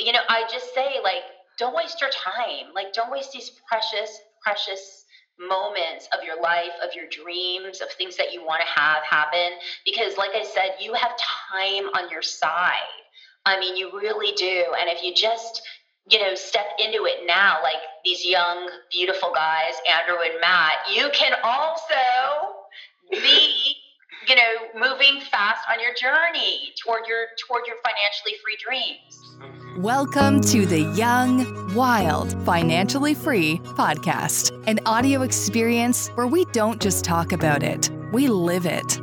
you know, I just say, like, don't waste your time. Like, don't waste these precious, precious moments of your life, of your dreams, of things that you want to have happen. Because, like I said, you have time on your side. I mean, you really do. And if you just, you know, step into it now, like these young, beautiful guys, Andrew and Matt, you can also be, you know, moving fast on your journey toward your toward your financially free dreams. Welcome to the Young, Wild, Financially Free podcast, an audio experience where we don't just talk about it, we live it.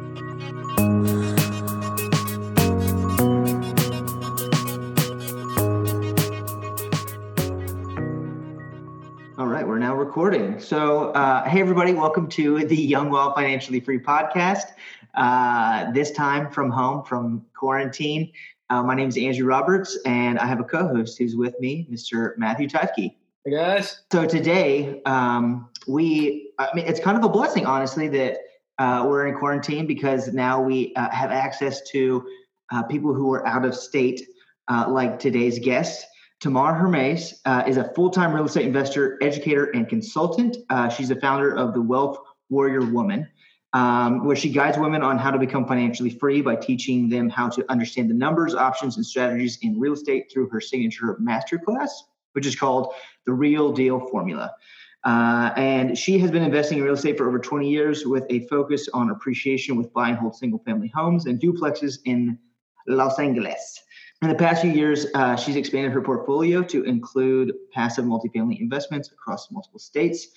All right, we're now recording. So, uh, hey, everybody, welcome to the Young, Wild, Financially Free podcast. Uh, this time from home, from quarantine. Uh, my name is Andrew Roberts, and I have a co-host who's with me, Mr. Matthew Tutke. Hey guys. So today, um, we, I mean, it's kind of a blessing, honestly, that uh, we're in quarantine because now we uh, have access to uh, people who are out of state, uh, like today's guest. Tamar Hermes uh, is a full-time real estate investor, educator, and consultant. she's the founder of the Wealth Warrior Woman um, where she guides women on how to become financially free by teaching them how to understand the numbers, options, and strategies in real estate through her signature masterclass, which is called the Real Deal Formula. Uh, and she has been investing in real estate for over 20 years with a focus on appreciation with buy and hold single family homes and duplexes in Los Angeles. In the past few years, uh, she's expanded her portfolio to include passive multifamily investments across multiple states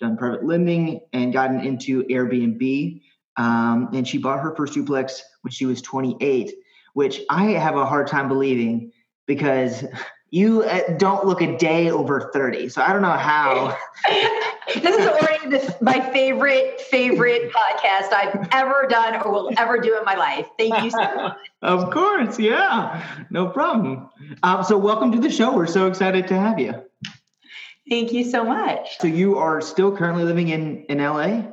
done private lending, and gotten into Airbnb. Um, and she bought her first duplex when she was 28, which I have a hard time believing because you uh, don't look a day over 30. So I don't know how. this is already this, my favorite, favorite podcast I've ever done or will ever do in my life. Thank you so much. Of course. Yeah. No problem. Um, so welcome to the show. We're so excited to have you. Thank you so much. So you are still currently living in in LA?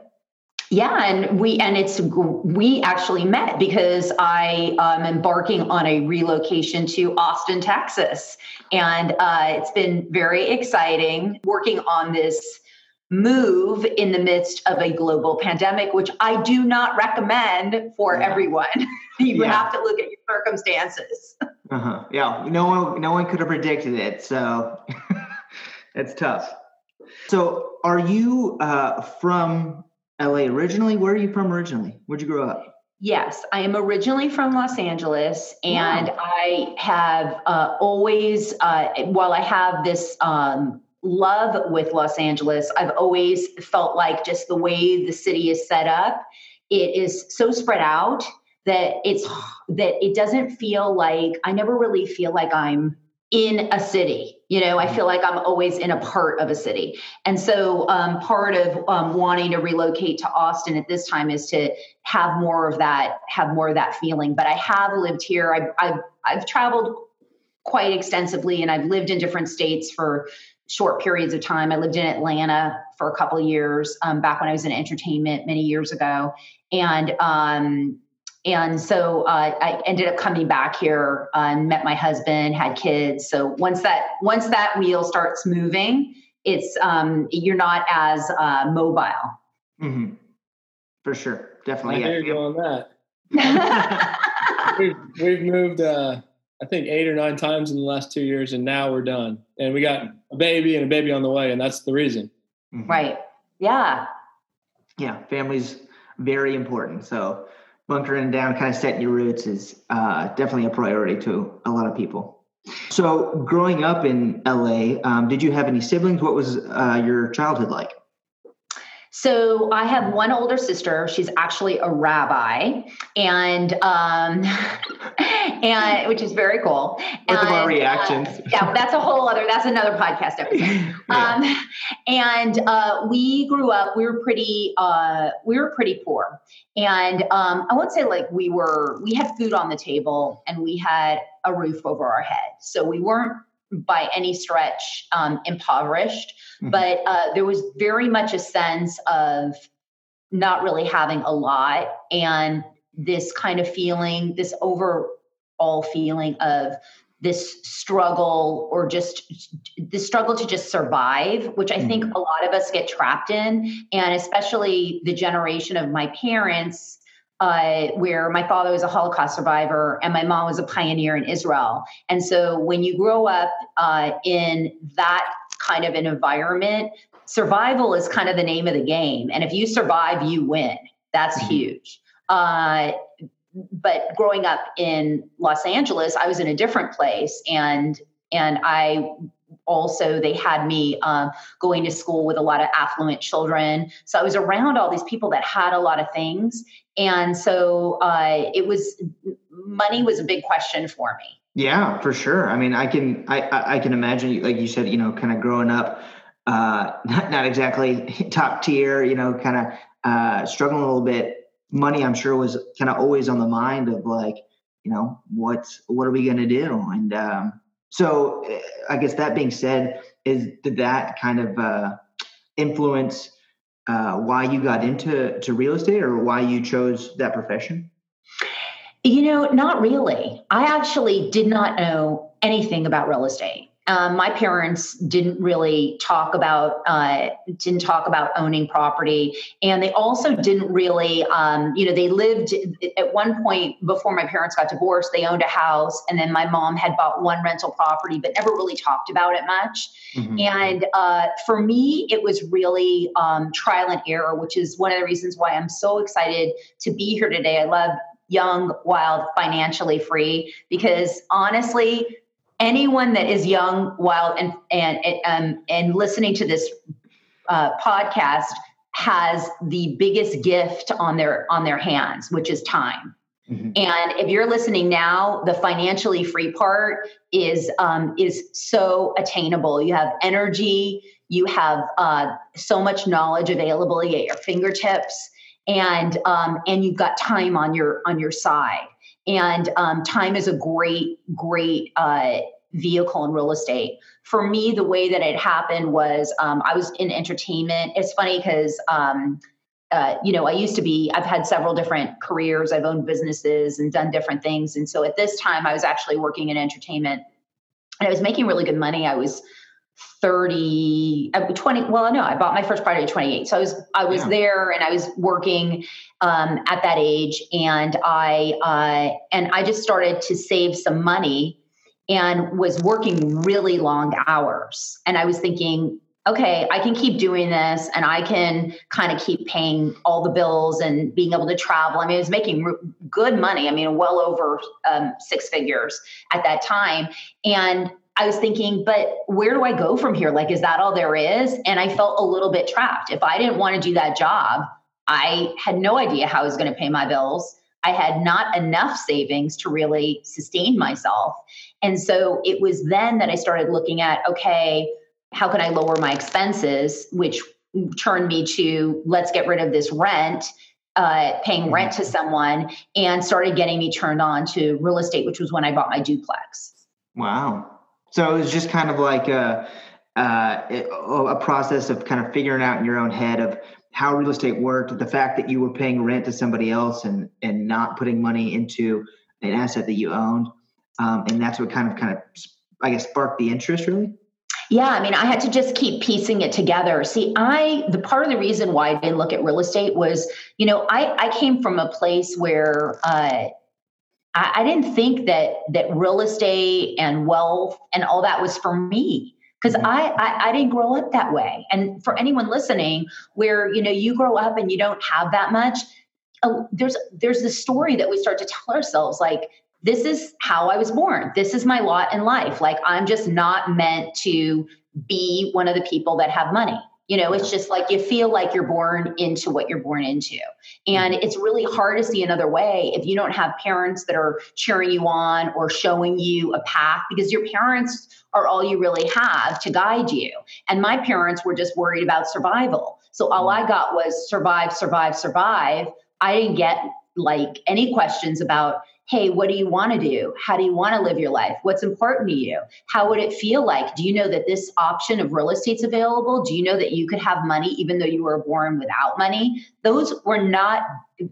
Yeah, and we and it's we actually met because I am embarking on a relocation to Austin, Texas, and uh, it's been very exciting working on this move in the midst of a global pandemic, which I do not recommend for yeah. everyone. you yeah. have to look at your circumstances. Uh-huh. Yeah, no one no one could have predicted it, so. It's tough. So, are you uh, from LA originally? Where are you from originally? Where'd you grow up? Yes, I am originally from Los Angeles, and wow. I have uh, always, uh, while I have this um, love with Los Angeles, I've always felt like just the way the city is set up, it is so spread out that it's that it doesn't feel like I never really feel like I'm in a city. You know, I feel like I'm always in a part of a city. And so um, part of um, wanting to relocate to Austin at this time is to have more of that, have more of that feeling. But I have lived here. I've, I've, I've traveled quite extensively and I've lived in different states for short periods of time. I lived in Atlanta for a couple years um, back when I was in entertainment many years ago. And um, and so uh, I ended up coming back here uh, and met my husband, had kids. So once that once that wheel starts moving, it's um, you're not as uh, mobile. Mm-hmm. For sure, definitely. I hear you on that. we've, we've, moved, uh, I think, eight or nine times in the last two years, and now we're done. And we got a baby and a baby on the way, and that's the reason. Mm-hmm. Right. Yeah. Yeah, family's very important. So bunkering down, kind of setting your roots is uh, definitely a priority to a lot of people. So, growing up in LA, um, did you have any siblings? What was uh, your childhood like? So I have one older sister. She's actually a rabbi, and um, and which is very cool. Both and, of our reactions. Uh, yeah, that's a whole other. That's another podcast episode. yeah. um, and uh, we grew up. We were pretty. Uh, we were pretty poor, and um, I won't say like we were. We had food on the table, and we had a roof over our head. So we weren't by any stretch um, impoverished, mm-hmm. but uh, there was very much a sense of not really having a lot and this kind of feeling, this overall feeling of this struggle or just the struggle to just survive, which I think mm-hmm. a lot of us get trapped in. And especially the generation of my parents, uh, where my father was a Holocaust survivor and my mom was a pioneer in Israel. And so when you grow up uh, in that kind of an environment, survival is kind of the name of the game. And if you survive, you win. That's mm-hmm. huge. Uh, but growing up in Los Angeles, I was in a different place, and and I also they had me um, going to school with a lot of affluent children, so I was around all these people that had a lot of things, and so uh, it was money was a big question for me. Yeah, for sure. I mean, I can I I can imagine, like you said, you know, kind of growing up, uh, not not exactly top tier, you know, kind of uh, struggling a little bit money i'm sure was kind of always on the mind of like you know what's what are we going to do and um, so eh, i guess that being said is did that kind of uh, influence uh, why you got into to real estate or why you chose that profession? You know not really. I actually did not know anything about real estate um, my parents didn't really talk about uh, didn't talk about owning property, and they also didn't really, um, you know, they lived at one point before my parents got divorced. They owned a house, and then my mom had bought one rental property, but never really talked about it much. Mm-hmm. And uh, for me, it was really um, trial and error, which is one of the reasons why I'm so excited to be here today. I love young, wild, financially free because honestly anyone that is young, wild, and and um, and listening to this uh, podcast has the biggest gift on their on their hands, which is time. Mm-hmm. And if you're listening now, the financially free part is um, is so attainable. You have energy, you have uh, so much knowledge available at your fingertips, and um, and you've got time on your on your side. And um, time is a great, great uh, vehicle in real estate. For me, the way that it happened was um, I was in entertainment. It's funny because, um, uh, you know, I used to be, I've had several different careers. I've owned businesses and done different things. And so at this time, I was actually working in entertainment and I was making really good money. I was 30 uh, 20 well no i bought my first property at 28 so i was i was yeah. there and i was working um, at that age and i uh, and i just started to save some money and was working really long hours and i was thinking okay i can keep doing this and i can kind of keep paying all the bills and being able to travel i mean i was making good money i mean well over um, six figures at that time and I was thinking, but where do I go from here? Like, is that all there is? And I felt a little bit trapped. If I didn't want to do that job, I had no idea how I was going to pay my bills. I had not enough savings to really sustain myself. And so it was then that I started looking at okay, how can I lower my expenses, which turned me to let's get rid of this rent. Uh, paying rent to someone and started getting me turned on to real estate, which was when I bought my duplex. Wow. So it was just kind of like a, uh, a process of kind of figuring out in your own head of how real estate worked, the fact that you were paying rent to somebody else and and not putting money into an asset that you owned, um, and that's what kind of kind of I guess sparked the interest really. Yeah, I mean, I had to just keep piecing it together. See, I the part of the reason why I didn't look at real estate was, you know, I I came from a place where uh, I, I didn't think that that real estate and wealth and all that was for me because mm-hmm. I, I, I didn't grow up that way and for anyone listening where you know you grow up and you don't have that much uh, there's there's this story that we start to tell ourselves like this is how i was born this is my lot in life like i'm just not meant to be one of the people that have money you know, it's just like you feel like you're born into what you're born into. And mm-hmm. it's really hard to see another way if you don't have parents that are cheering you on or showing you a path because your parents are all you really have to guide you. And my parents were just worried about survival. So all I got was survive, survive, survive. I didn't get like any questions about hey, what do you want to do? How do you want to live your life? What's important to you? How would it feel like? Do you know that this option of real estate's available? Do you know that you could have money even though you were born without money? Those were not,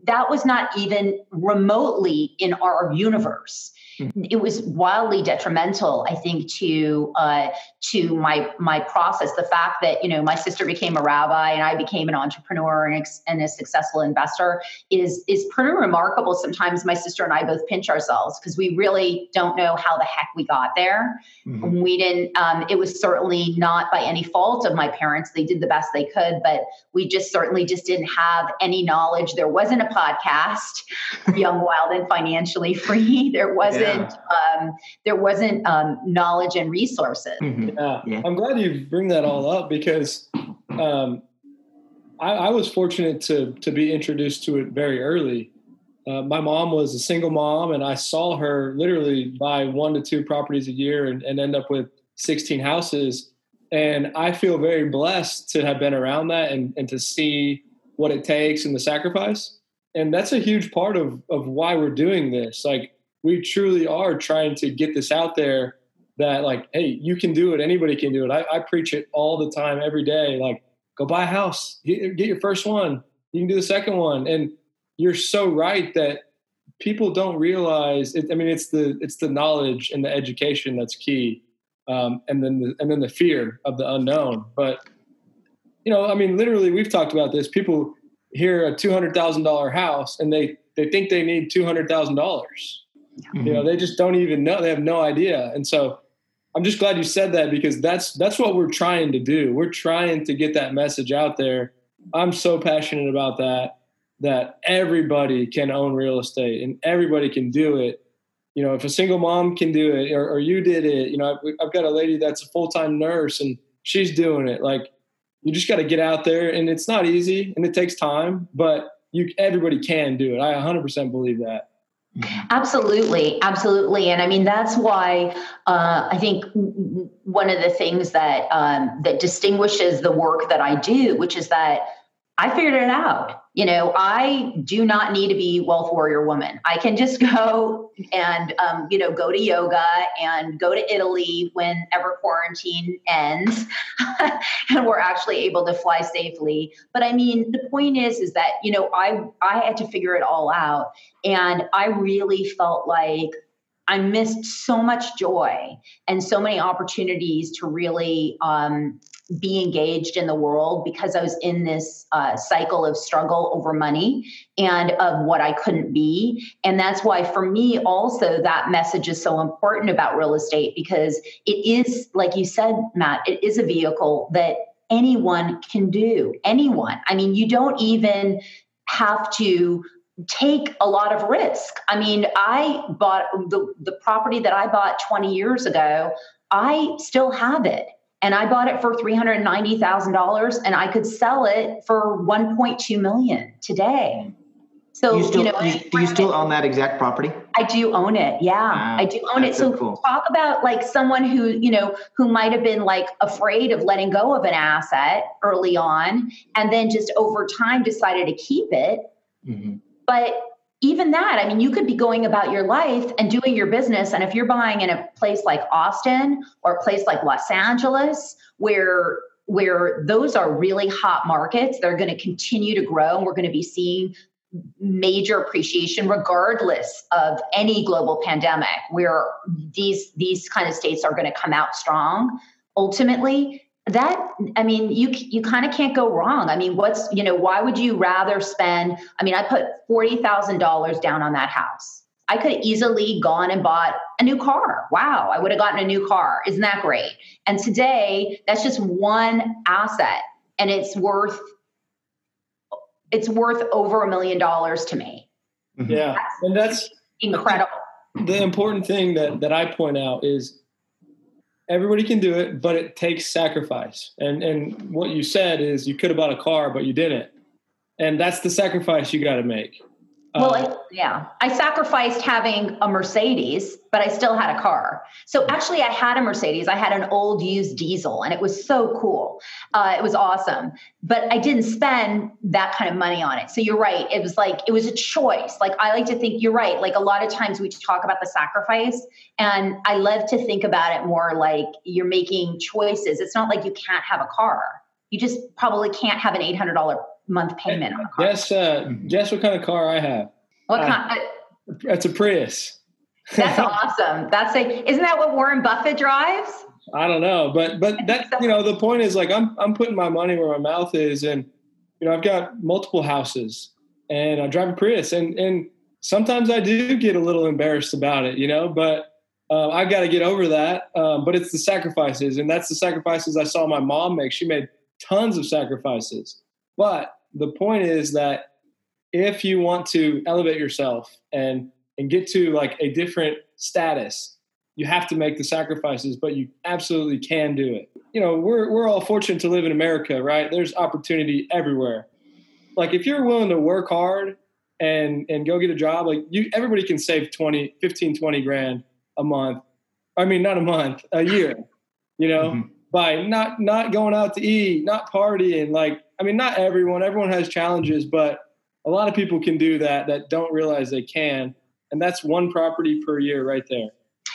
that was not even remotely in our universe. Mm-hmm. it was wildly detrimental, I think, to uh, to my my process. The fact that you know my sister became a rabbi and I became an entrepreneur and, and a successful investor is is pretty remarkable. Sometimes my sister and I both pinch ourselves because we really don't know how the heck we got there. Mm-hmm. We didn't. Um, it was certainly not by any fault of my parents. They did the best they could, but we just certainly just didn't have any knowledge. There wasn't a podcast, Young, Wild, and Financially Free. There wasn't. Yeah. Um, there wasn't um, knowledge and resources. Mm-hmm. Yeah. yeah. I'm glad you bring that all up because um, I, I, was fortunate to to be introduced to it very early. Uh, my mom was a single mom, and I saw her literally buy one to two properties a year and, and end up with 16 houses. And I feel very blessed to have been around that and, and to see what it takes and the sacrifice. And that's a huge part of, of why we're doing this. Like, we truly are trying to get this out there that, like, hey, you can do it. Anybody can do it. I, I preach it all the time, every day. Like, go buy a house, get, your first one. You can do the second one. And you're so right that people don't realize it, i mean it's the it's the knowledge and the education that's key um, and then the, and then the fear of the unknown but you know i mean literally we've talked about this people hear a $200000 house and they they think they need $200000 mm-hmm. you know they just don't even know they have no idea and so i'm just glad you said that because that's that's what we're trying to do we're trying to get that message out there i'm so passionate about that that everybody can own real estate and everybody can do it. You know, if a single mom can do it or, or you did it, you know, I've, I've got a lady that's a full time nurse and she's doing it. Like, you just got to get out there and it's not easy and it takes time, but you everybody can do it. I 100% believe that. Absolutely, absolutely, and I mean that's why uh, I think one of the things that um, that distinguishes the work that I do, which is that I figured it out. You know, I do not need to be wealth warrior woman. I can just go and, um, you know, go to yoga and go to Italy whenever quarantine ends, and we're actually able to fly safely. But I mean, the point is, is that you know, I I had to figure it all out, and I really felt like I missed so much joy and so many opportunities to really um, be engaged in the world because I was in this uh, cycle of struggle over money and of what I couldn't be. And that's why, for me, also, that message is so important about real estate because it is, like you said, Matt, it is a vehicle that anyone can do. Anyone. I mean, you don't even have to take a lot of risk. I mean, I bought the, the property that I bought 20 years ago, I still have it and I bought it for $390,000 and I could sell it for 1.2 million today. So, you, still, you know, you, do you still own that exact property? I do own it. Yeah, wow. I do own it. So, so cool. talk about like someone who, you know, who might have been like afraid of letting go of an asset early on and then just over time decided to keep it. Mm-hmm. But even that, I mean, you could be going about your life and doing your business. And if you're buying in a place like Austin or a place like Los Angeles, where where those are really hot markets, they're going to continue to grow, and we're going to be seeing major appreciation regardless of any global pandemic where these these kind of states are going to come out strong ultimately that i mean you you kind of can't go wrong. I mean what's you know why would you rather spend i mean i put $40000 down on that house. I could have easily gone and bought a new car. Wow i would have gotten a new car. Isn't that great? And today that's just one asset and it's worth it's worth over a million dollars to me. Mm-hmm. yeah that's and that's incredible. the important thing that that i point out is everybody can do it, but it takes sacrifice. And and what you said is you could have bought a car, but you didn't. And that's the sacrifice you got to make. Well, I, yeah, I sacrificed having a Mercedes, but I still had a car. So actually, I had a Mercedes. I had an old used diesel, and it was so cool. Uh, it was awesome, but I didn't spend that kind of money on it. So you're right. It was like it was a choice. Like I like to think you're right. Like a lot of times we talk about the sacrifice, and I love to think about it more like you're making choices. It's not like you can't have a car. You just probably can't have an eight hundred dollar month payment on a car. Guess, uh, guess what kind of car I have? What kind? Uh, it's a Prius. That's awesome. That's a isn't that what Warren Buffett drives? I don't know, but but that you know the point is like I'm I'm putting my money where my mouth is, and you know I've got multiple houses, and I drive a Prius, and and sometimes I do get a little embarrassed about it, you know, but uh, I've got to get over that. Um, but it's the sacrifices, and that's the sacrifices I saw my mom make. She made tons of sacrifices, but the point is that if you want to elevate yourself and and get to like a different status you have to make the sacrifices but you absolutely can do it. You know we're we're all fortunate to live in america right? There's opportunity everywhere. Like if you're willing to work hard and and go get a job like you everybody can save 20 15 20 grand a month. I mean not a month a year you know? Mm-hmm. by not not going out to eat not partying like i mean not everyone everyone has challenges but a lot of people can do that that don't realize they can and that's one property per year right there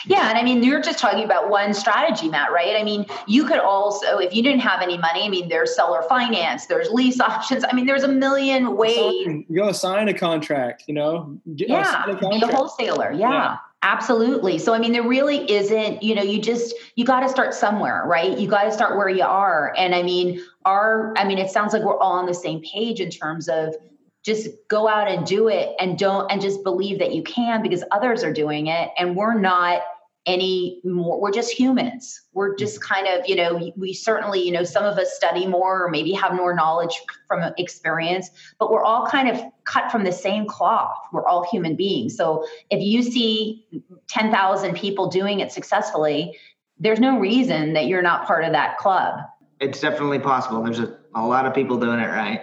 yeah, and I mean, you're just talking about one strategy, Matt, right? I mean, you could also, if you didn't have any money, I mean, there's seller finance, there's lease options. I mean, there's a million ways. You go sign a contract, you know? Get, uh, yeah, a be a wholesaler. Yeah. yeah. Absolutely. So, I mean, there really isn't, you know, you just, you got to start somewhere, right? You got to start where you are. And I mean, our, I mean, it sounds like we're all on the same page in terms of just go out and do it and don't and just believe that you can because others are doing it and we're not any more we're just humans. We're just mm-hmm. kind of you know we certainly you know some of us study more or maybe have more knowledge from experience but we're all kind of cut from the same cloth. We're all human beings. So if you see 10,000 people doing it successfully there's no reason that you're not part of that club. It's definitely possible. There's a, a lot of people doing it right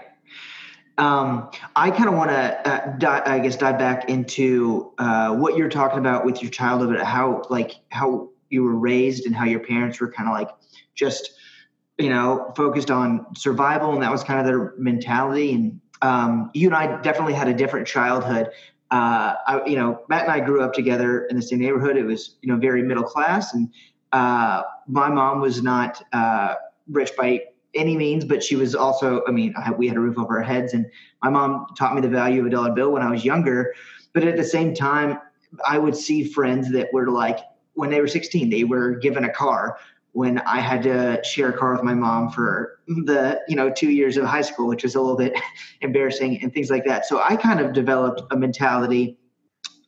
um, I kind of want to, uh, I guess, dive back into uh, what you're talking about with your childhood, how like how you were raised and how your parents were kind of like just, you know, focused on survival, and that was kind of their mentality. And um, you and I definitely had a different childhood. Uh, I, you know, Matt and I grew up together in the same neighborhood. It was, you know, very middle class, and uh, my mom was not uh, rich by any means, but she was also, I mean, I, we had a roof over our heads, and my mom taught me the value of a dollar bill when I was younger. But at the same time, I would see friends that were like, when they were 16, they were given a car. When I had to share a car with my mom for the, you know, two years of high school, which was a little bit embarrassing and things like that. So I kind of developed a mentality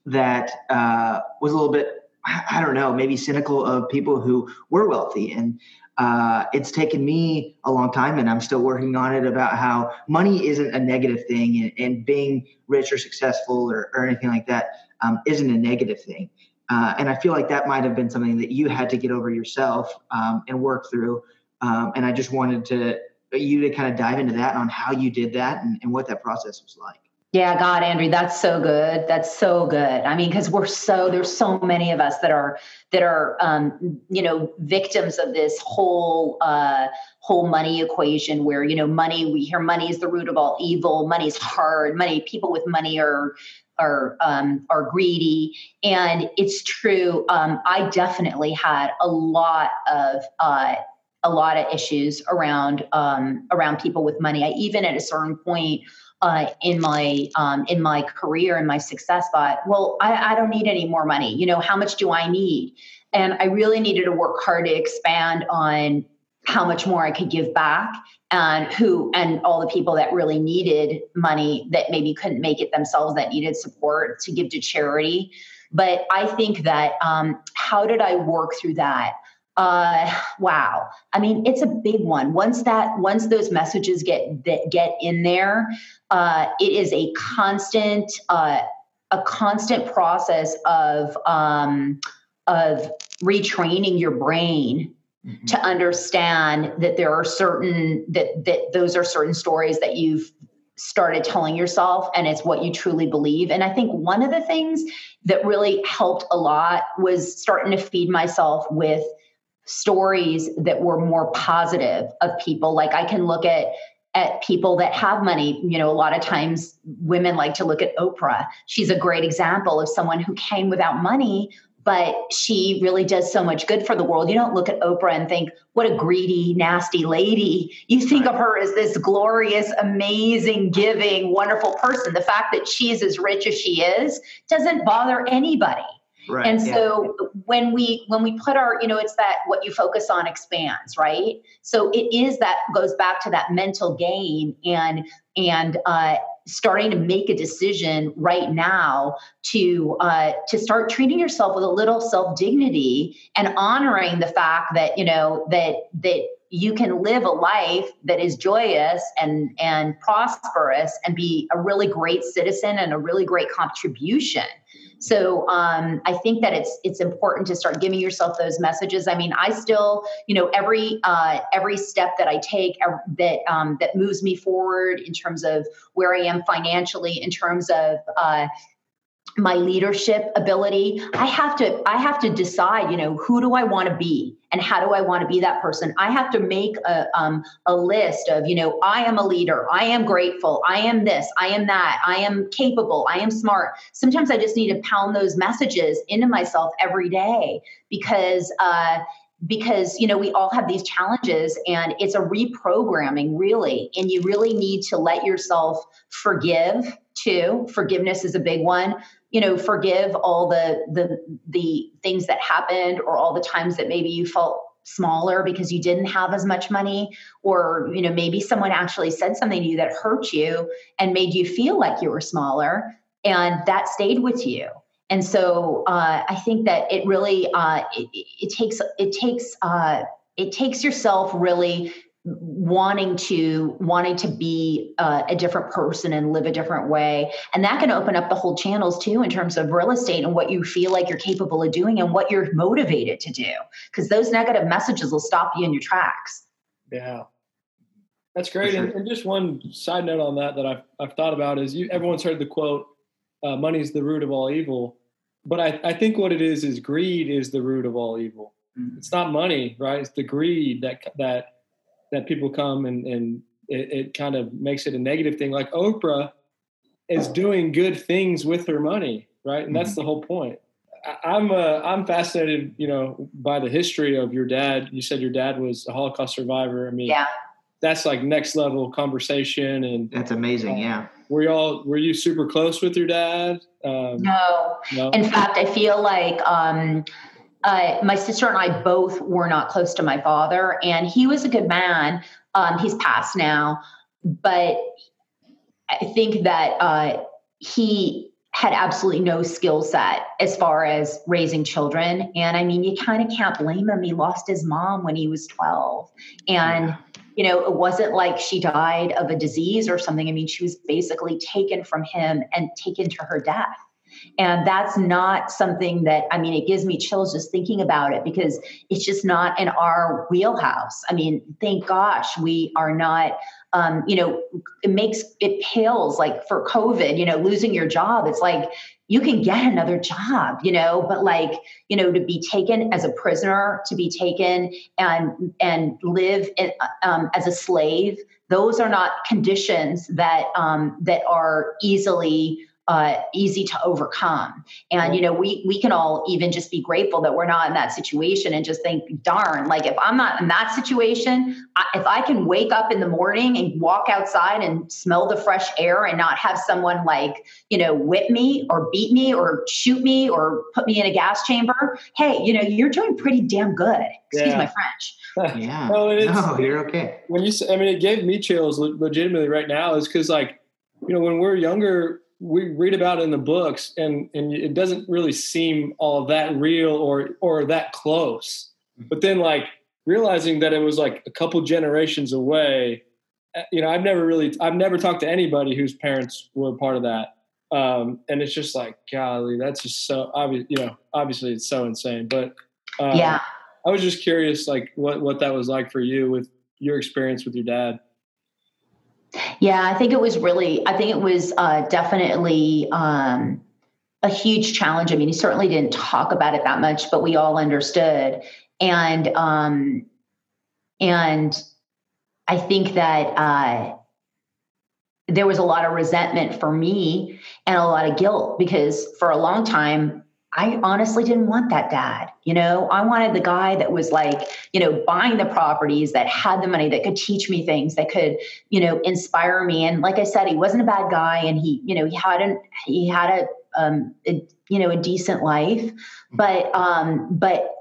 that uh, was a little bit I don't know, maybe cynical of people who were wealthy. And uh, it's taken me a long time and I'm still working on it about how money isn't a negative thing and, and being rich or successful or, or anything like that um, not a negative thing. Uh, and I feel like that might have been something that you had to get over yourself um, and work through. Um, and I just wanted to you to kind of dive into that on how you did that and, and what that process was like. Yeah, God, Andrew, that's so good. That's so good. I mean, because we're so there's so many of us that are that are um, you know victims of this whole uh, whole money equation where you know money we hear money is the root of all evil. Money's hard. Money people with money are are um, are greedy, and it's true. Um, I definitely had a lot of. Uh, a lot of issues around um, around people with money. I even at a certain point uh, in my um, in my career and my success thought well I, I don't need any more money. You know how much do i need? And i really needed to work hard to expand on how much more i could give back and who and all the people that really needed money that maybe couldn't make it themselves that needed support to give to charity. But i think that um, how did i work through that uh wow. I mean it's a big one. Once that once those messages get that get in there uh it is a constant uh a constant process of um of retraining your brain mm-hmm. to understand that there are certain that that those are certain stories that you've started telling yourself and it's what you truly believe. And i think one of the things that really helped a lot was starting to feed myself with stories that were more positive of people. Like i can look at at people that have money. You know a lot of times women like to look at oprah. She's a great example of someone who came without money but she really does so much good for the world. You don't look at oprah and think what a greedy nasty lady. You think of her as this glorious amazing giving wonderful person. The fact that she's as rich as she is doesn't bother anybody Right, and so yeah. when we when we put our you know it's that what you focus on expands right so it is that goes back to that mental game and and uh, starting to make a decision right now to uh, to start treating yourself with a little self dignity and honoring the fact that you know that that you can live a life that is joyous and and prosperous and be a really great citizen and a really great contribution so um, i think that it's it's important to start giving yourself those messages. I mean i still you know every uh, every step that i take that um, that moves me forward in terms of where i am financially in terms of uh, my leadership ability i have to i have to decide you know who do i want to be and how do i want to be that person? I have to make a, um, a list of you know i am a leader i am grateful i am this i am that i am capable i am smart. Sometimes i just need to pound those messages into myself every day because uh, because you know we all have these challenges and it's a reprogramming really and you really need to let yourself forgive too. Forgiveness is a big one you know forgive all the the the things that happened or all the times that maybe you felt smaller because you didn't have as much money or you know maybe someone actually said something to you that hurt you and made you feel like you were smaller and that stayed with you. And so uh, i think that it really uh, it, it, takes it takes uh, it takes yourself really wanting to wanting to be uh, a different person and live a different way. And that can open up the whole channels too in terms of real estate and what you feel like you're capable of doing and what you're motivated to do. Because those negative messages will stop you in your tracks. Yeah. That's great. Sure. and, and, just one side note on that that i've, I've thought about is you everyone's heard the quote uh, money's the root of all evil. But I, I think what it is is greed is the root of all evil. Mm-hmm. it's not money right? It's the greed that that that people come and, and it, it kind of makes it a negative thing. Like Oprah is doing good things with her money, right? And that's mm-hmm. the whole point. I, am uh, I'm fascinated, you know, by the history of your dad. You said your dad was a Holocaust survivor. I mean, yeah, that's like next level conversation, and that's amazing. Yeah. Were y'all were you super close with your dad? Um, no. no. In fact, I feel like um, uh, my sister and I both were not close to my father, and he was a good man. Um, he's passed now, but I think that uh, he had absolutely no skill set as far as raising children. And I mean, you kind of can't blame him. He lost his mom when he was 12. And, you know, it wasn't like she died of a disease or something. I mean, she was basically taken from him and taken to her death. And that's not something that, I mean, it gives me chills just thinking about it because it's just not in our wheelhouse. I mean, thank gosh we are not, um, you know, it makes, it pales like for COVID, you know, losing your job. It's like, you can get another job, you know, but like, you know, to be taken as a prisoner, to be taken and and live in, um, as a slave, those are not conditions that um, that are easily uh, easy to overcome. And you know, we we can all even just be grateful that we're not in that situation and just think, darn, like if I'm not in that situation, I, if I can wake up in the morning and walk outside and smell the fresh air and not have someone like you know whip me or beat me or shoot me or put me in a gas chamber, hey, you know, you're doing pretty damn good. Excuse yeah. my French. yeah. no, no, you're okay. When you, I mean, it gave me chills legitimately right now is because like, you know, when we're younger, we read about in the books and and it doesn't really seem all that real or or that close. Mm-hmm. but then like realizing that it was like a couple generations away eh, you know i've never really i've never talked to anybody whose parents were part of that. Um, and it's just like golly that's just so obvious you know obviously it's so insane. But um, yeah. I was just curious like what what that was like for you with your experience with your dad yeah, I think it was really, I think it was uh, definitely um, a huge challenge. I mean, he certainly didn't talk about it that much, but we all understood. And, um, and I think that uh, there was a lot of resentment for me and a lot of guilt because for a long time, I honestly didn't want that dad. You know, I wanted the guy that was like, you know, buying the properties, that had the money, that could teach me things, that could, you know, inspire me. And like I said, he wasn't a bad guy, and he, you know, he had an he had a um, a, you know a decent life, mm-hmm. but um, but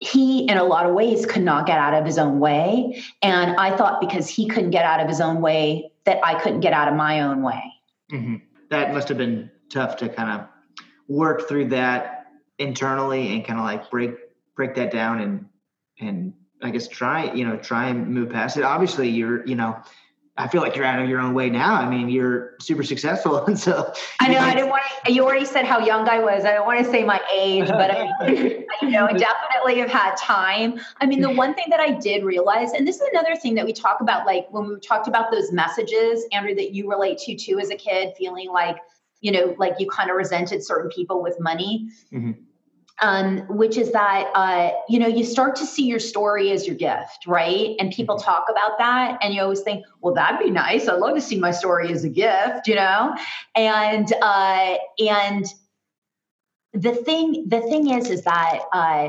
he in a lot of ways could not get out of his own way and i thought because he couldn't get out of his own way that i couldn't get out of my own way mm-hmm. that must have been tough to kind of work through that internally and kind of like break break that down and and i guess try you know try and move past it obviously you're you know I feel like you're out of your own way now. I mean, you're super successful, and so I know. I didn't want. To, you already said how young I was. I don't want to say my age, but I, you know, I definitely have had time. I mean, the one thing that I did realize, and this is another thing that we talk about, like when we talked about those messages, Andrew, that you relate to too as a kid, feeling like you know, like you kind of resented certain people with money. Mm-hmm um, which is that uh, you know you start to see your story as your gift, right? And people mm-hmm. talk about that, and you always think, well, that'd be nice. I'd love to see my story as a gift, you know. And uh, and the thing the thing is is that uh,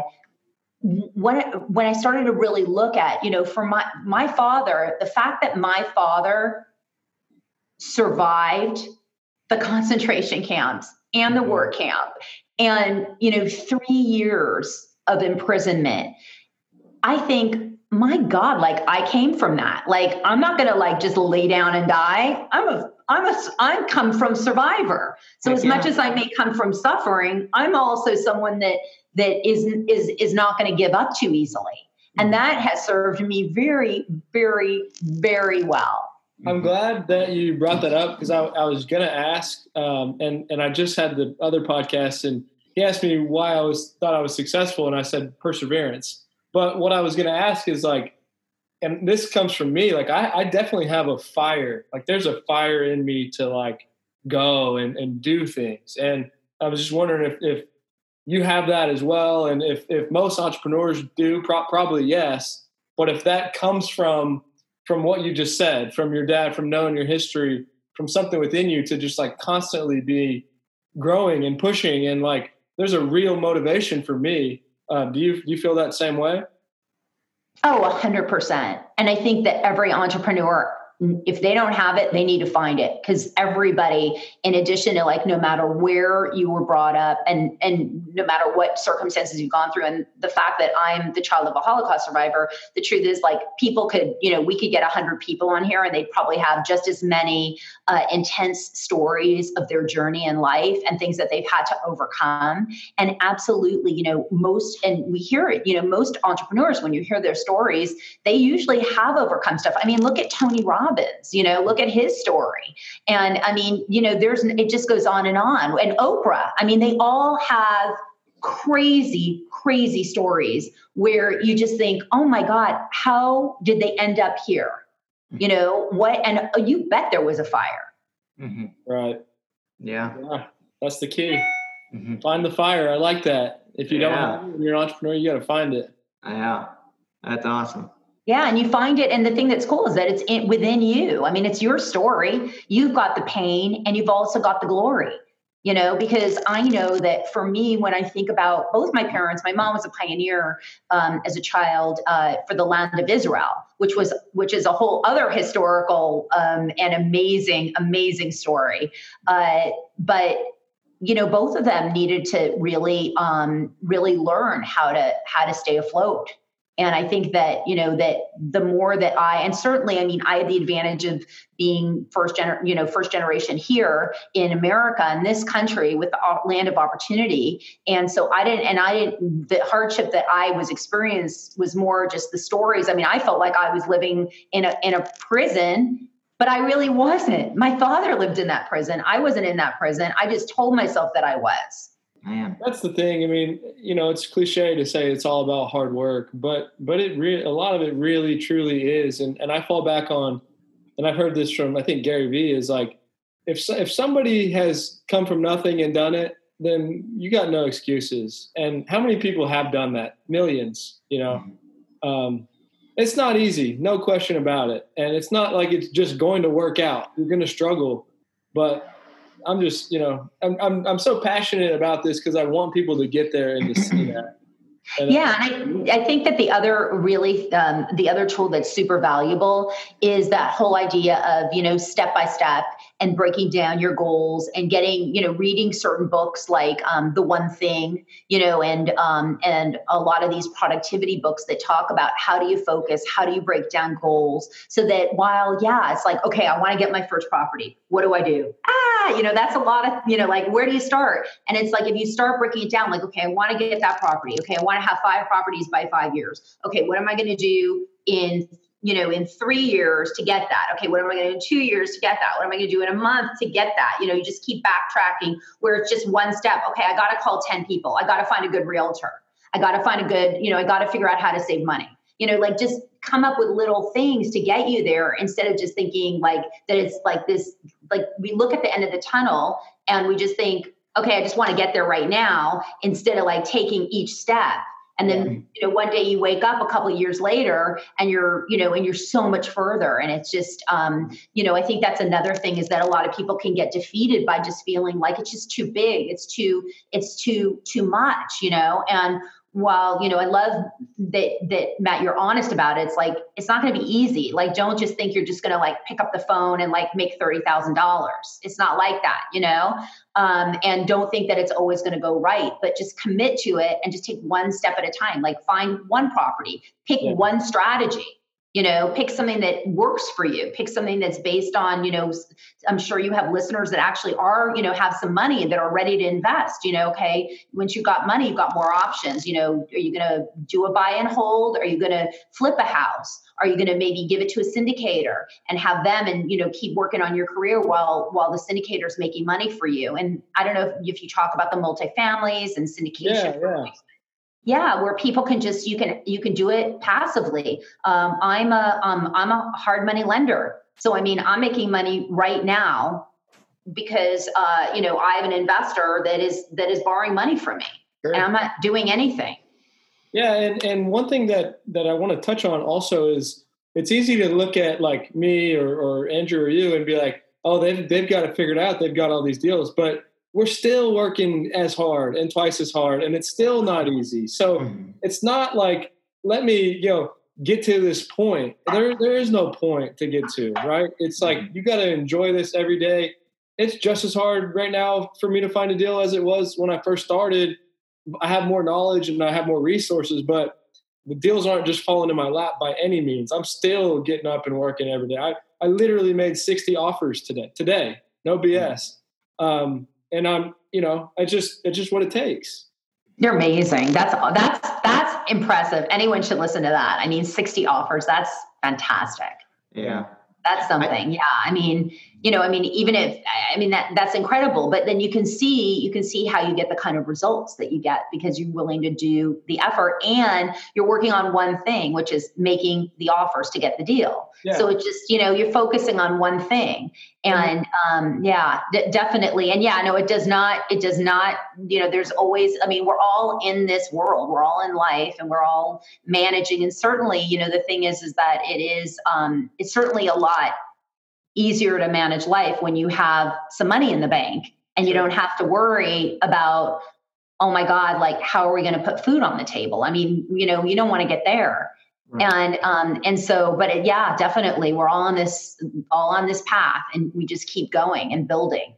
when when I started to really look at you know for my my father, the fact that my father survived the concentration camps and the mm-hmm. work camp and you know three years of imprisonment. I think my god like i came from that. Like i'm not gonna like just lay down and die. I'm a i'm a i'm come from survivor. So as much as i may come from suffering i'm also someone that that is is is not going to give up too easily. And that has served me very very very well I'm glad that you brought that up because I, I, was going to ask, um, and and I just had the other podcast, and he asked me why I was thought I was successful, and I said perseverance. But what I was going to ask is like, and this comes from me, like I, I definitely have a fire, like there's a fire in me to like go and and do things, and I was just wondering if if you have that as well, and if if most entrepreneurs do, pro- probably yes, but if that comes from from what you just said, from your dad, from knowing your history, from something within you to just like constantly be growing and pushing and like there's a real motivation for me. Uh, do you do you feel that same way? Oh, a hundred percent. And I think that every entrepreneur if they don't have it, they need to find it because everybody, in addition to like no matter where you were brought up and and no matter what circumstances you've gone through, and the fact that I'm the child of a Holocaust survivor, the truth is like people could, you know, we could get hundred people on here and they'd probably have just as many uh, intense stories of their journey in life and things that they've had to overcome. And absolutely, you know, most and we hear it, you know, most entrepreneurs when you hear their stories, they usually have overcome stuff. I mean, look at Tony Robbins Robbins, you know, look at his story. And I mean, you know, there's, it just goes on and on. And Oprah, I mean, they all have crazy, crazy stories where you just think, oh my God, how did they end up here? Mm-hmm. You know, what, and you bet there was a fire. Mm-hmm. Right. Yeah. yeah. That's the key. Mm-hmm. Find the fire. I like that. If you yeah. don't, you're an entrepreneur, you got to find it. Yeah. That's awesome. Yeah, and you find it, and the thing that's cool is that it's in, within you. I mean, it's your story. You've got the pain, and you've also got the glory. You know, because I know that for me, when I think about both my parents, my mom was a pioneer um, as a child uh, for the land of Israel, which was which is a whole other historical um, and amazing, amazing story. Uh, but you know, both of them needed to really, um, really learn how to how to stay afloat and i think that you know that the more that i and certainly i mean i had the advantage of being first gener you know first generation here in america in this country with the uh, land of opportunity and so i didn't and i didn't the hardship that i was experienced was more just the stories i mean i felt like i was living in a in a prison but I really wasn't. My father lived in that prison. I wasn't in that prison. I just told myself that I was. Man. That's the thing. I mean, you know, it's cliche to say it's all about hard work, but but it really a lot of it really truly is. And and I fall back on, and I've heard this from I think Gary Vee is like, if if somebody has come from nothing and done it, then you got no excuses. And how many people have done that? Millions. You know, mm-hmm. um, it's not easy, no question about it. And it's not like it's just going to work out. You're going to struggle, but I'm just, you know, I'm I'm, I'm so passionate about this because I want people to get there and to see that. And yeah, and I, I think that the other really um, the other tool that's super valuable is that whole idea of you know step by step and breaking down your goals and getting you know reading certain books like um, the one thing you know and um, and a lot of these productivity books that talk about how do you focus how do you break down goals so that while yeah it's like okay i want to get my first property what do i do? Ah you know that's a lot of you know like where do you start? And it's like if you start breaking it down like okay i want to get that property okay i want to have five properties by five years okay what am i going to do in you know, in three years to get that. Okay, what am I going to do in two years to get that? What am I going to do in a month to get that? You know, you just keep backtracking where it's just one step. Okay, I got to call 10 people. I got to find a good realtor. I got to find a good, you know, I got to figure out how to save money. You know, like just come up with little things to get you there instead of just thinking like that it's like this, like we look at the end of the tunnel and we just think, okay, I just want to get there right now instead of like taking each step and then you know one day you wake up a couple of years later and you're you know and you're so much further. And it's just um, you know i think that's another thing is that a lot of people can get defeated by just feeling like it's just too big. It's too it's too too much you know? And while you know i love that that matt you're honest about it it's like it's not going to be easy. Like don't just think you're just going to like pick up the phone and like make $30000 it's not like that you know? Um, and don't think that it's always going to go right but just commit to it and just take one step at a time. Like find one property pick yeah. one strategy you know pick something that works for you. Pick something that's based on you know i'm sure you have listeners that actually are you know have some money that are ready to invest you know okay? Once you've got money you've got more options you know are you going to do a buy and hold? Are you going to flip a house? Are you going to maybe give it to a syndicator and have them and you know keep working on your career while while the syndicator is making money for you? And i don't know if, if you talk about the multifamilies and syndication yeah, yeah yeah where people can just you can you can do it passively. Um, i'm a um, i'm a hard money lender. So i mean i'm making money right now because uh, you know i have an investor that is that is borrowing money from me. Sure. and i'm not doing anything. Yeah and and one thing that that i want to touch on also is it's easy to look at like me or, or andrew or you and be like oh they've, they've got it figured out. They've got all these deals. But we're still working as hard and twice as hard and it's still not easy. So mm-hmm. it's not like let me you know get to this point. There there is no point to get to right? It's like mm-hmm. you got to enjoy this every day. It's just as hard right now for me to find a deal as it was when i first started. I have more knowledge and i have more resources but the deals aren't just falling in my lap by any means. I'm still getting up and working every day. I, I literally made 60 offers today today. No bs um, and I'm, you know, I just it's just what it takes. You're amazing. That's that's that's impressive. Anyone should listen to that. I mean, 60 offers. That's fantastic. Yeah. That's something. I, yeah. I mean, you know, I mean, even if I mean that that's incredible, but then you can see you can see how you get the kind of results that you get because you're willing to do the effort and you're working on one thing, which is making the offers to get the deal. Yeah. So it's just, you know, you're focusing on one thing. And um, yeah, d- definitely. And yeah, no, it does not, it does not, you know, there's always, I mean, we're all in this world, we're all in life and we're all managing. And certainly, you know, the thing is, is that it is, um, it's certainly a lot easier to manage life when you have some money in the bank and you don't have to worry about oh my god like how are we going to put food on the table i mean you know you don't want to get there right. and um and so but it, yeah definitely we're all on this all on this path and we just keep going and building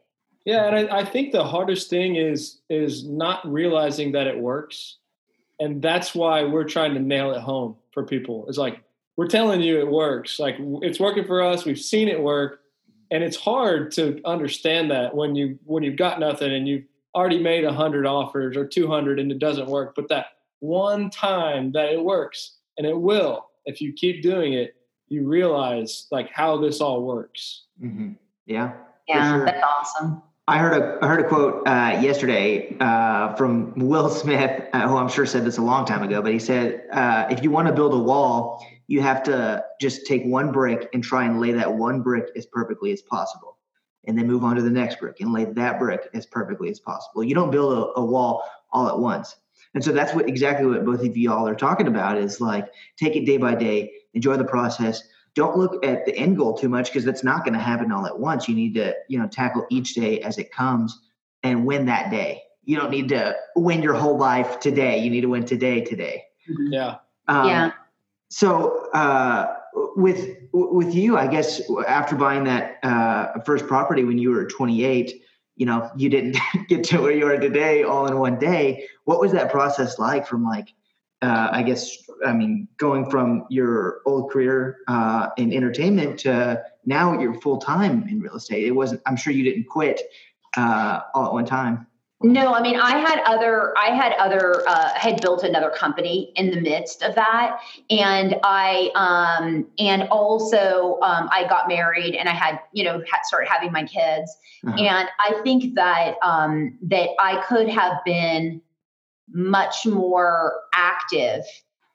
yeah and I, I think the hardest thing is is not realizing that it works and that's why we're trying to nail it home for people it's like we're telling you it works. Like it's working for us. We've seen it work, and it's hard to understand that when you when you've got nothing and you've already made a hundred offers or two hundred and it doesn't work. But that one time that it works, and it will if you keep doing it, you realize like how this all works. Mm-hmm. Yeah. Yeah, sure. that's awesome. I heard a I heard a quote uh, yesterday uh, from Will Smith, uh, who I'm sure said this a long time ago, but he said, uh, "If you want to build a wall, you have to just take one brick and try and lay that one brick as perfectly as possible and then move on to the next brick and lay that brick as perfectly as possible you don't build a, a wall all at once and so that's what exactly what both of you all are talking about is like take it day by day enjoy the process. Don't look at the end goal too much because that's not going to happen all at once. You need to you know tackle each day as it comes and win that day. You don't need to win your whole life today. You need to win today today. Yeah. Um, yeah. so uh, with with you, I guess after buying that uh, first property when you were 28, you know, you didn't get to where you are today all in one day. What was that process like? From like, uh, I guess, I mean, going from your old career uh, in entertainment to now you're full time in real estate. It wasn't. I'm sure you didn't quit uh, all at one time. No, I mean, I had other, I had other, uh, had built another company in the midst of that, and I, um, and also, um, I got married, and I had, you know, had, started having my kids, uh-huh. and I think that um, that I could have been much more active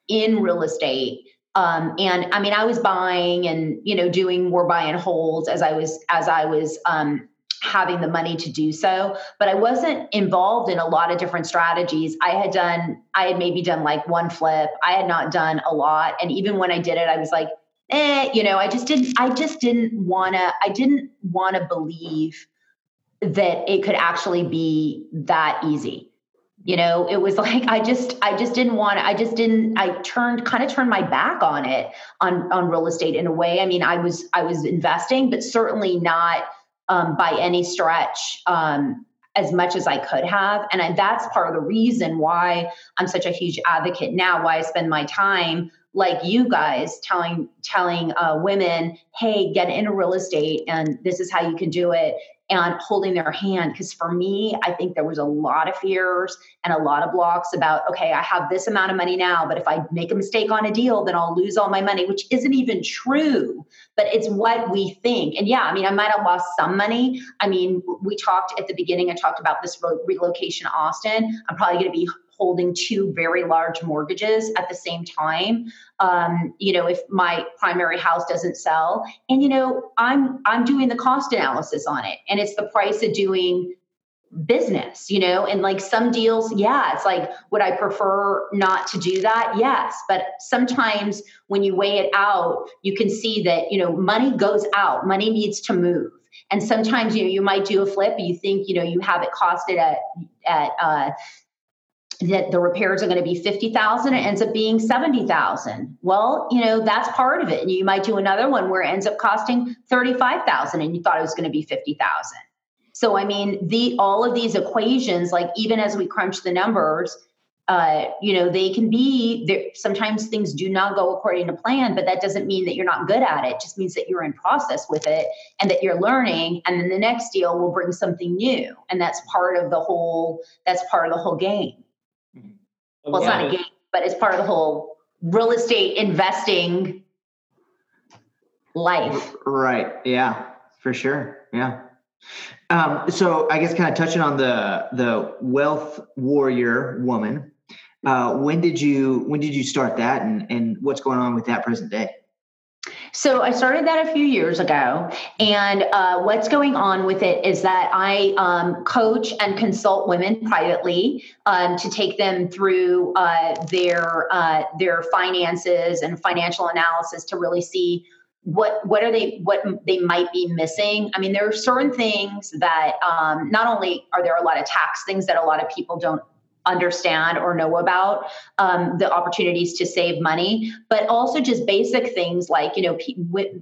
in real estate. Um, and I mean, I was buying and you know doing more buy and holds as I was as I was um, having the money to do so but i wasn't involved in a lot of different strategies. I had done i had maybe done like one flip. I had not done a lot. And even when i did it i was like eh you know i just didn't i just didn't want to i didn't want to believe that it could actually be that easy. You know it was like i just i just didn't want i just didn't i turned kind of turned my back on it on on real estate in a way. I mean i was i was investing but certainly not um, by any stretch um, as much as I could have. And I, that's part of the reason why I'm such a huge advocate now, why I spend my time like you guys telling telling uh, women hey get into real estate and this is how you can do it and holding their hand. Because for me, I think there was a lot of fears and a lot of blocks about, okay, I have this amount of money now, but if I make a mistake on a deal, then I'll lose all my money, which isn't even true, but it's what we think. And yeah, I mean, I might have lost some money. I mean, we talked at the beginning, I talked about this relocation Austin. I'm probably going to be holding two very large mortgages at the same time. Um, you know if my primary house doesn't sell and you know i'm i'm doing the cost analysis on it and it's the price of doing business you know and like some deals yeah it's like would i prefer not to do that? Yes but sometimes when you weigh it out you can see that you know money goes out money needs to move. And sometimes you know you might do a flip you think you know you have it costed at at uh, that the repairs are going to be 50,000 it ends up being 70,000. Well, you know, that's part of it. And you might do another one where it ends up costing 35,000 and you thought it was going to be 50,000. So I mean, the all of these equations like even as we crunch the numbers, uh, you know, they can be there sometimes things do not go according to plan, but that doesn't mean that you're not good at it. it. Just means that you're in process with it and that you're learning and then the next deal will bring something new. And that's part of the whole that's part of the whole game. Well, it's not a game, but it's part of the whole real estate investing life. Right. Yeah, for sure. Yeah. Um, so I guess kind of touching on the the wealth warrior woman. Uh, when did you when did you start that and and what's going on with that present day? So I started that a few years ago. And uh, what's going on with it is that I um, coach and consult women privately um, to take them through uh, their uh, their finances and financial analysis to really see what what are they what they might be missing i mean there are certain things that um, not only are there a lot of tax things that a lot of people don't understand or know about um, the opportunities to save money, but also just basic things like you know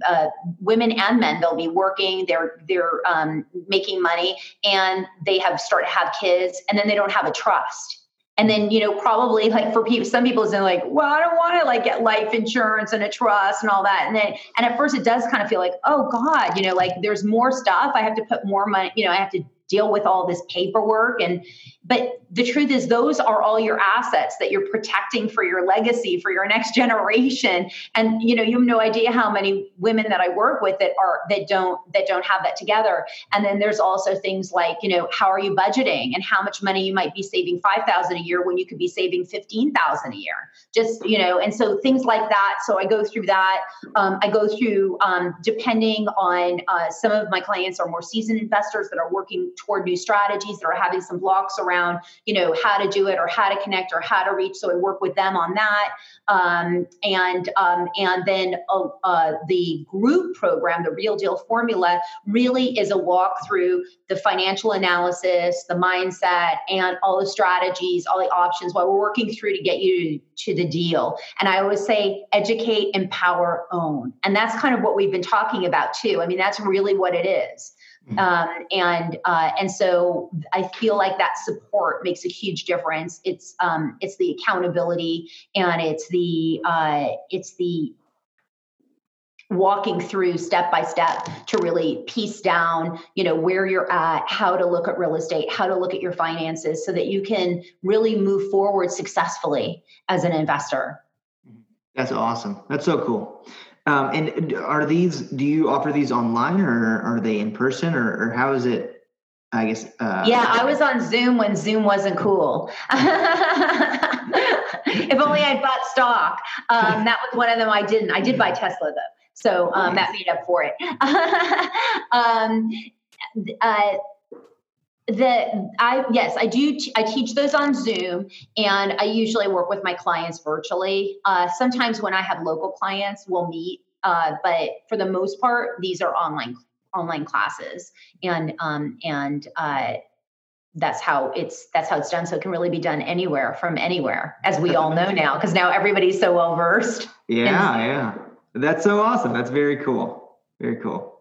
uh, women and men they'll be working, they're they're um, making money, and they have started to have kids, and then they don't have a trust. And then, you know, probably like for people, some people say like, well, I don't want to like get life insurance and a trust and all that. And then, and at first it does kind of feel like, oh God, you know, like there's more stuff. I have to put more money, you know, I have to deal with all this paperwork and but the truth is those are all your assets that you're protecting for your legacy for your next generation. And you know you have no idea how many women that i work with that are that don't that don't have that together. And then there's also things like you know how are you budgeting and how much money you might be saving 5000 a year when you could be saving 15000 a year? Just you know and so things like that. So i go through that. Um, i go through um, depending on uh, some of my clients are more seasoned investors that are working toward new strategies that are having some blocks around around, you know, how to do it or how to connect or how to reach. So I work with them on that. Um, and um, and then uh, uh, the group program, the Real Deal Formula, really is a walk through the financial analysis, the mindset, and all the strategies, all the options while we're working through to get you to the deal. And I always say, educate, empower, own, and that's kind of what we've been talking about too. I mean, that's really what it is. Mm-hmm. Um, and uh, and so I feel like that support makes a huge difference. It's um, it's the accountability and it's the uh, it's the walking through step by step to really piece down you know where you're at how to look at real estate how to look at your finances so that you can really move forward successfully as an investor that's awesome that's so cool um, and are these? Do you offer these online, or are they in person, or, or how is it? I guess. Uh, yeah, I was on Zoom when Zoom wasn't cool. if only I'd bought stock. Um, that was one of them. I didn't. I did buy Tesla though, so um, that made up for it. um, uh, the i yes i do I teach those on zoom and i usually work with my clients virtually. Uh, sometimes when i have local clients we'll meet uh, but for the most part these are online online classes. And um, and uh, that's how it's that's how it's done. So it can really be done anywhere from anywhere as we all know now because now everybody's so well versed yeah yeah. That's so awesome. That's very cool. Very cool.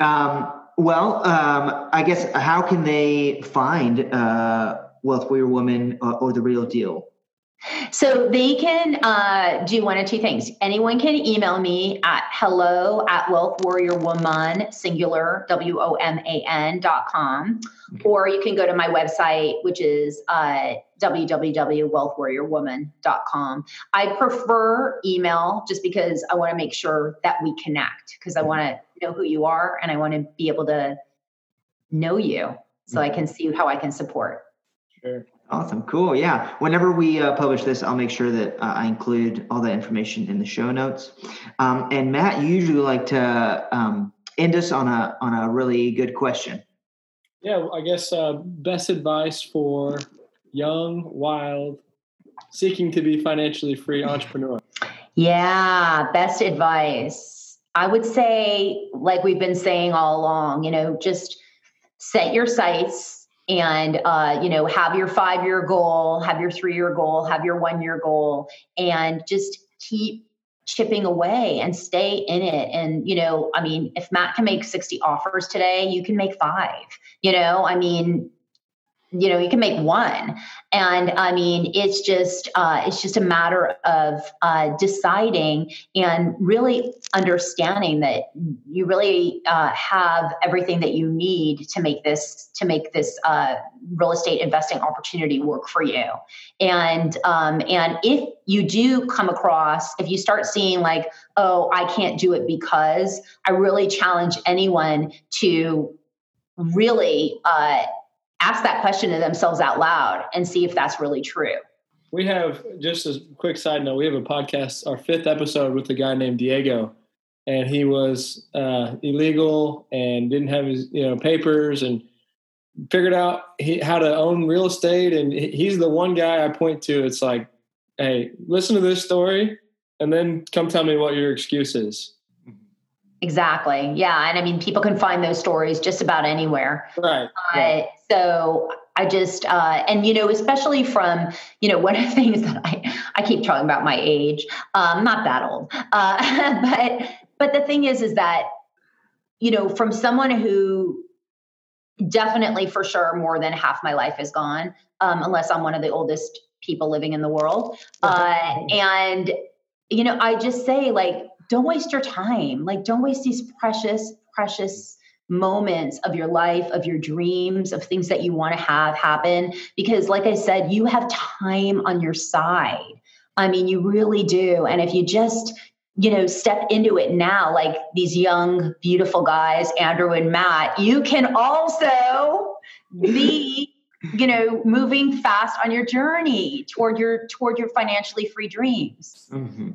Um, well, um, I guess how can they find uh, Wealth Warrior Woman or, or, the Real Deal? So they can uh, do one of two things. Anyone can email me at hello at Wealth Warrior Woman, singular, W O M A N dot com. Okay. Or you can go to my website, which is uh, www.wealthwarriorwoman.com. I prefer email just because I want to make sure that we connect because I want to know who you are and I want to be able to know you so I mm-hmm. can see how I can support. Sure. Awesome. Cool. Yeah. Whenever we uh, publish this, I'll make sure that uh, I include all that information in the show notes. Um, and Matt, you usually like to um, end us on a on a really good question. Yeah, I guess uh, best advice for young, wild, seeking to be financially free entrepreneur. Yeah, best advice. I would say, like we've been saying all along, you know, just set your sights and uh, you know have your five year goal have your three year goal have your one year goal and just keep chipping away and stay in it. And you know i mean if matt can make 60 offers today you can make five you know? I mean you know you can make one. And i mean it's just uh, it's just a matter of uh, deciding and really understanding that you really uh, have everything that you need to make this to make this uh, real estate investing opportunity work for you. And um, and if you do come across if you start seeing like oh i can't do it because i really challenge anyone to really uh, ask that question to themselves out loud and see if that's really true. We have just a quick side note. We have a podcast, our fifth episode with a guy named Diego, and he was uh, illegal and didn't have his you know papers and figured out he, how to own real estate. And he's the one guy I point to. It's like, hey, listen to this story, and then come tell me what your excuse is. Exactly. Yeah. And I mean, people can find those stories just about anywhere. Right. Uh. So I just, uh, and you know, especially from, you know, one of the things that I, I keep talking about my age, um, not that old, uh, but, but the thing is, is that, you know, from someone who definitely for sure more than half my life is gone, um, unless I'm one of the oldest people living in the world. Uh, and, you know, I just say like, don't waste your time. Like, don't waste these precious, precious moments of your life, of your dreams, of things that you want to have happen. Because, like I said, you have time on your side. I mean, you really do. And if you just, you know, step into it now, like these young, beautiful guys, Andrew and Matt, you can also be you know moving fast on your journey toward your toward your financially free dreams mm-hmm.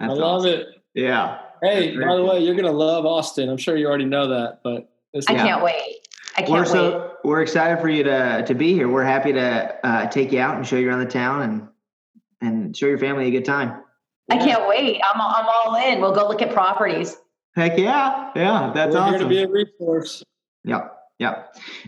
i love awesome. it yeah. Hey, by the way, you're gonna love Austin. I'm sure you already know that, but I can't wait. I can't we're wait. so we're excited for you to to be here. We're happy to uh, take you out and show you around the town and and show your family a good time. I can't wait. I'm I'm all in. We'll go look at properties. Heck yeah, yeah, that's We're awesome. here to be a resource. Yeah, yeah.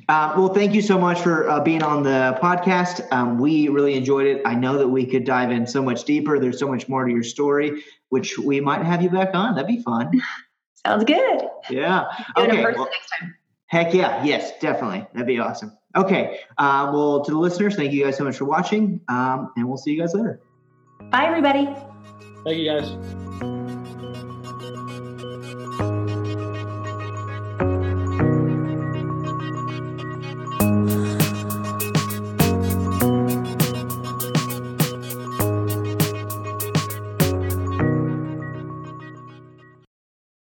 Uh, well, thank you so much for uh, being on the podcast. Um, we really enjoyed it. I know that we could dive in so much deeper. There's so much more to your story, which we might have you back on. That'd be fun. Sounds good. Yeah. Do Okay. well- next time. Heck yeah. Yes, definitely. That'd be awesome. Okay. Uh, well, to the listeners, thank you guys so much for watching, um, and we'll see you guys later. Bye, everybody. Thank you guys.